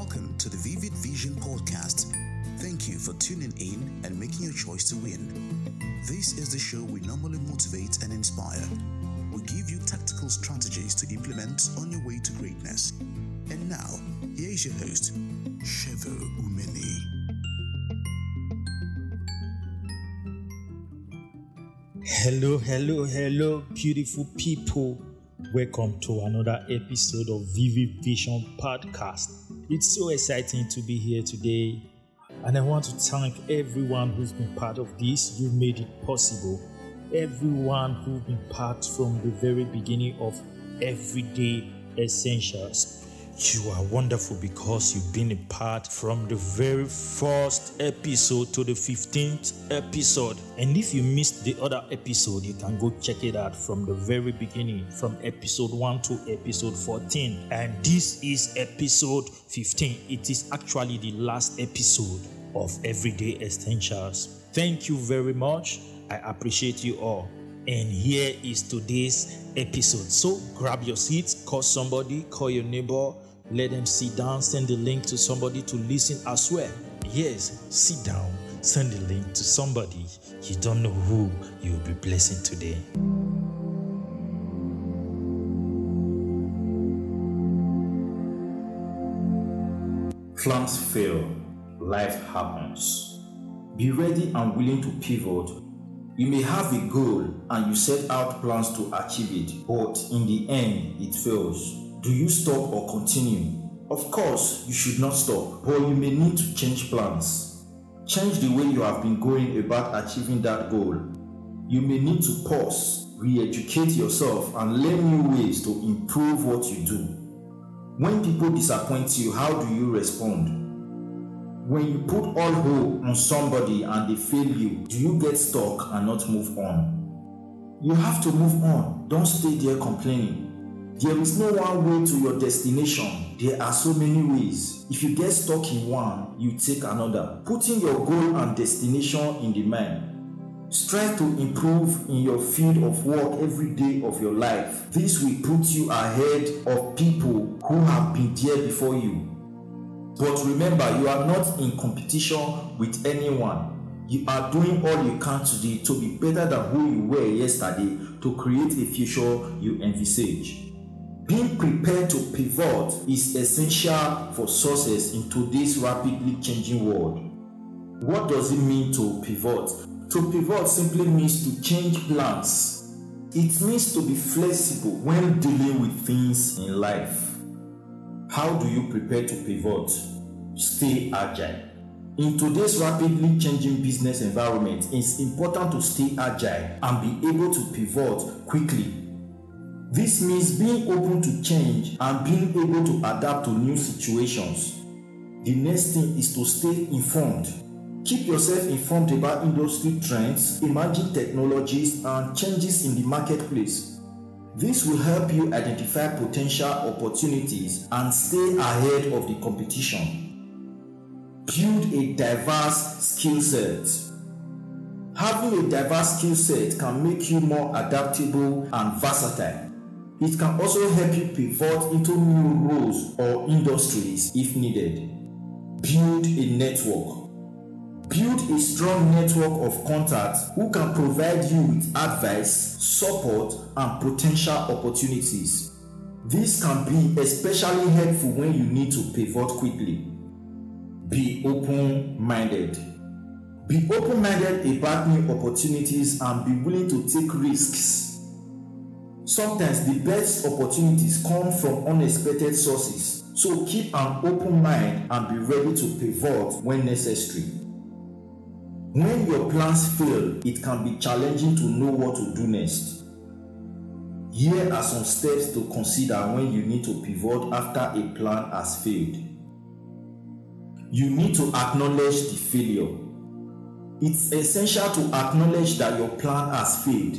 Welcome to the Vivid Vision Podcast. Thank you for tuning in and making your choice to win. This is the show we normally motivate and inspire. We give you tactical strategies to implement on your way to greatness. And now, here is your host, Shevo Umeni. Hello, hello, hello, beautiful people. Welcome to another episode of Vivid Vision Podcast. It's so exciting to be here today, and I want to thank everyone who's been part of this. You made it possible. Everyone who's been part from the very beginning of Everyday Essentials. You are wonderful because you've been a part from the very first episode to the 15th episode. And if you missed the other episode, you can go check it out from the very beginning, from episode 1 to episode 14. And this is episode 15. It is actually the last episode of Everyday Essentials. Thank you very much. I appreciate you all. And here is today's episode. So grab your seats, call somebody, call your neighbor, let them sit down, send the link to somebody to listen as well. Yes, sit down, send the link to somebody. You don't know who you will be blessing today. Plans fail, life happens. Be ready and willing to pivot. You may have a goal and you set out plans to achieve it, but in the end, it fails. Do you stop or continue? Of course, you should not stop, but you may need to change plans. Change the way you have been going about achieving that goal. You may need to pause, re educate yourself, and learn new ways to improve what you do. When people disappoint you, how do you respond? When you put all hope on somebody and they fail you, do you get stuck and not move on? You have to move on. Don't stay there complaining. There is no one way to your destination. There are so many ways. If you get stuck in one, you take another. Putting your goal and destination in the mind. Strive to improve in your field of work every day of your life. This will put you ahead of people who have been there before you. But remember, you are not in competition with anyone. You are doing all you can today to be better than who you were yesterday to create a future you envisage. Being prepared to pivot is essential for success in today's rapidly changing world. What does it mean to pivot? To pivot simply means to change plans. It means to be flexible when dealing with things in life. How do you prepare to pivot? Stay agile. In today's rapidly changing business environment, it's important to stay agile and be able to pivot quickly. This means being open to change and being able to adapt to new situations. The next thing is to stay informed. Keep yourself informed about industry trends, emerging technologies, and changes in the marketplace. This will help you identify potential opportunities and stay ahead of the competition. Build a diverse skill set. Having a diverse skill set can make you more adaptable and versatile. It can also help you pivot into new roles or industries if needed. Build a network. Build a strong network of contacts who can provide you with advice, support, and potential opportunities. This can be especially helpful when you need to pivot quickly. Be open minded. Be open minded about new opportunities and be willing to take risks. Sometimes the best opportunities come from unexpected sources, so keep an open mind and be ready to pivot when necessary. When your plans fail, it can be challenging to know what to do next. Here are some steps to consider when you need to pivot after a plan has failed. You need to acknowledge the failure. It's essential to acknowledge that your plan has failed.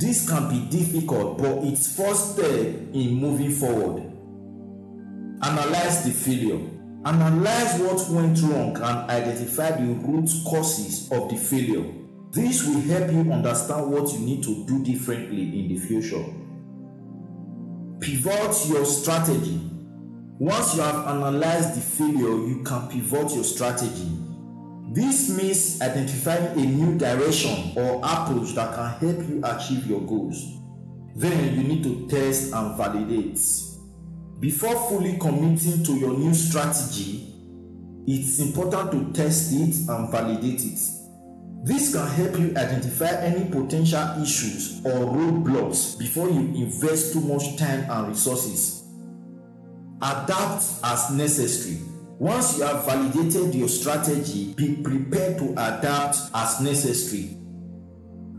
This can be difficult, but it's first step in moving forward. Analyze the failure. Analyze what went wrong and identify the root causes of the failure. This will help you understand what you need to do differently in the future. Pivot your strategy. Once you have analyzed the failure, you can pivot your strategy. This means identifying a new direction or approach that can help you achieve your goals. Then you need to test and validate. Before fully committing to your new strategy, it's important to test it and validate it. This can help you identify any potential issues or roadblocks before you invest too much time and resources. Adapt as necessary. Once you have validated your strategy, be prepared to adapt as necessary.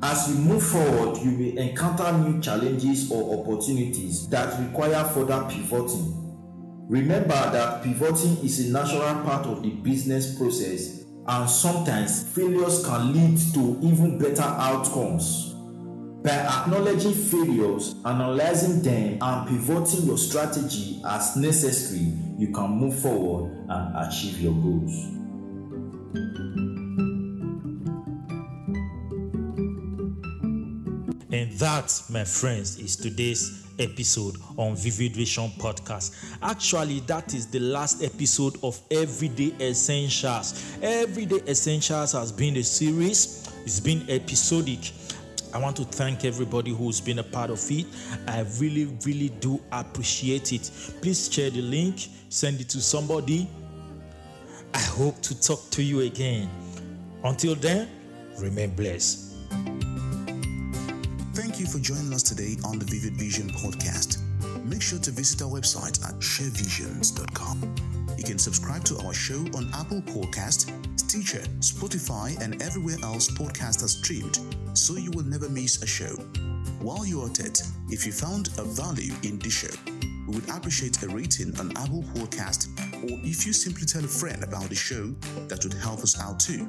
As you move forward, you may encounter new challenges or opportunities that require further pivoting. Remember that pivoting is a natural part of the business process, and sometimes failures can lead to even better outcomes. By acknowledging failures, analyzing them, and pivoting your strategy as necessary, you can move forward and achieve your goals. And that, my friends, is today's episode on Vivid Vision Podcast. Actually, that is the last episode of Everyday Essentials. Everyday Essentials has been a series, it's been episodic. I want to thank everybody who's been a part of it. I really, really do appreciate it. Please share the link, send it to somebody. I hope to talk to you again. Until then, remain blessed. Thank you for joining us today on the Vivid Vision podcast. Make sure to visit our website at shevisionz.com. You can subscribe to our show on Apple Podcast, Stitcher, Spotify, and everywhere else podcasts are streamed, so you will never miss a show. While you are at it, if you found a value in this show, we would appreciate a rating on Apple Podcast, or if you simply tell a friend about the show, that would help us out too.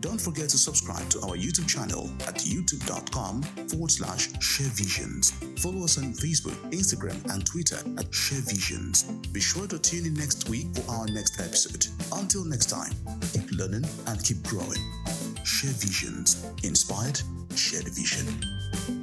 Don't forget to subscribe to our YouTube channel at youtube.com forward slash shevisionz. Follow us on Facebook, Instagram, and Twitter at shevisionz. Be sure to tune in next week for our next episode. Until next time, keep learning and keep growing. Share visions. Inspired, share the vision.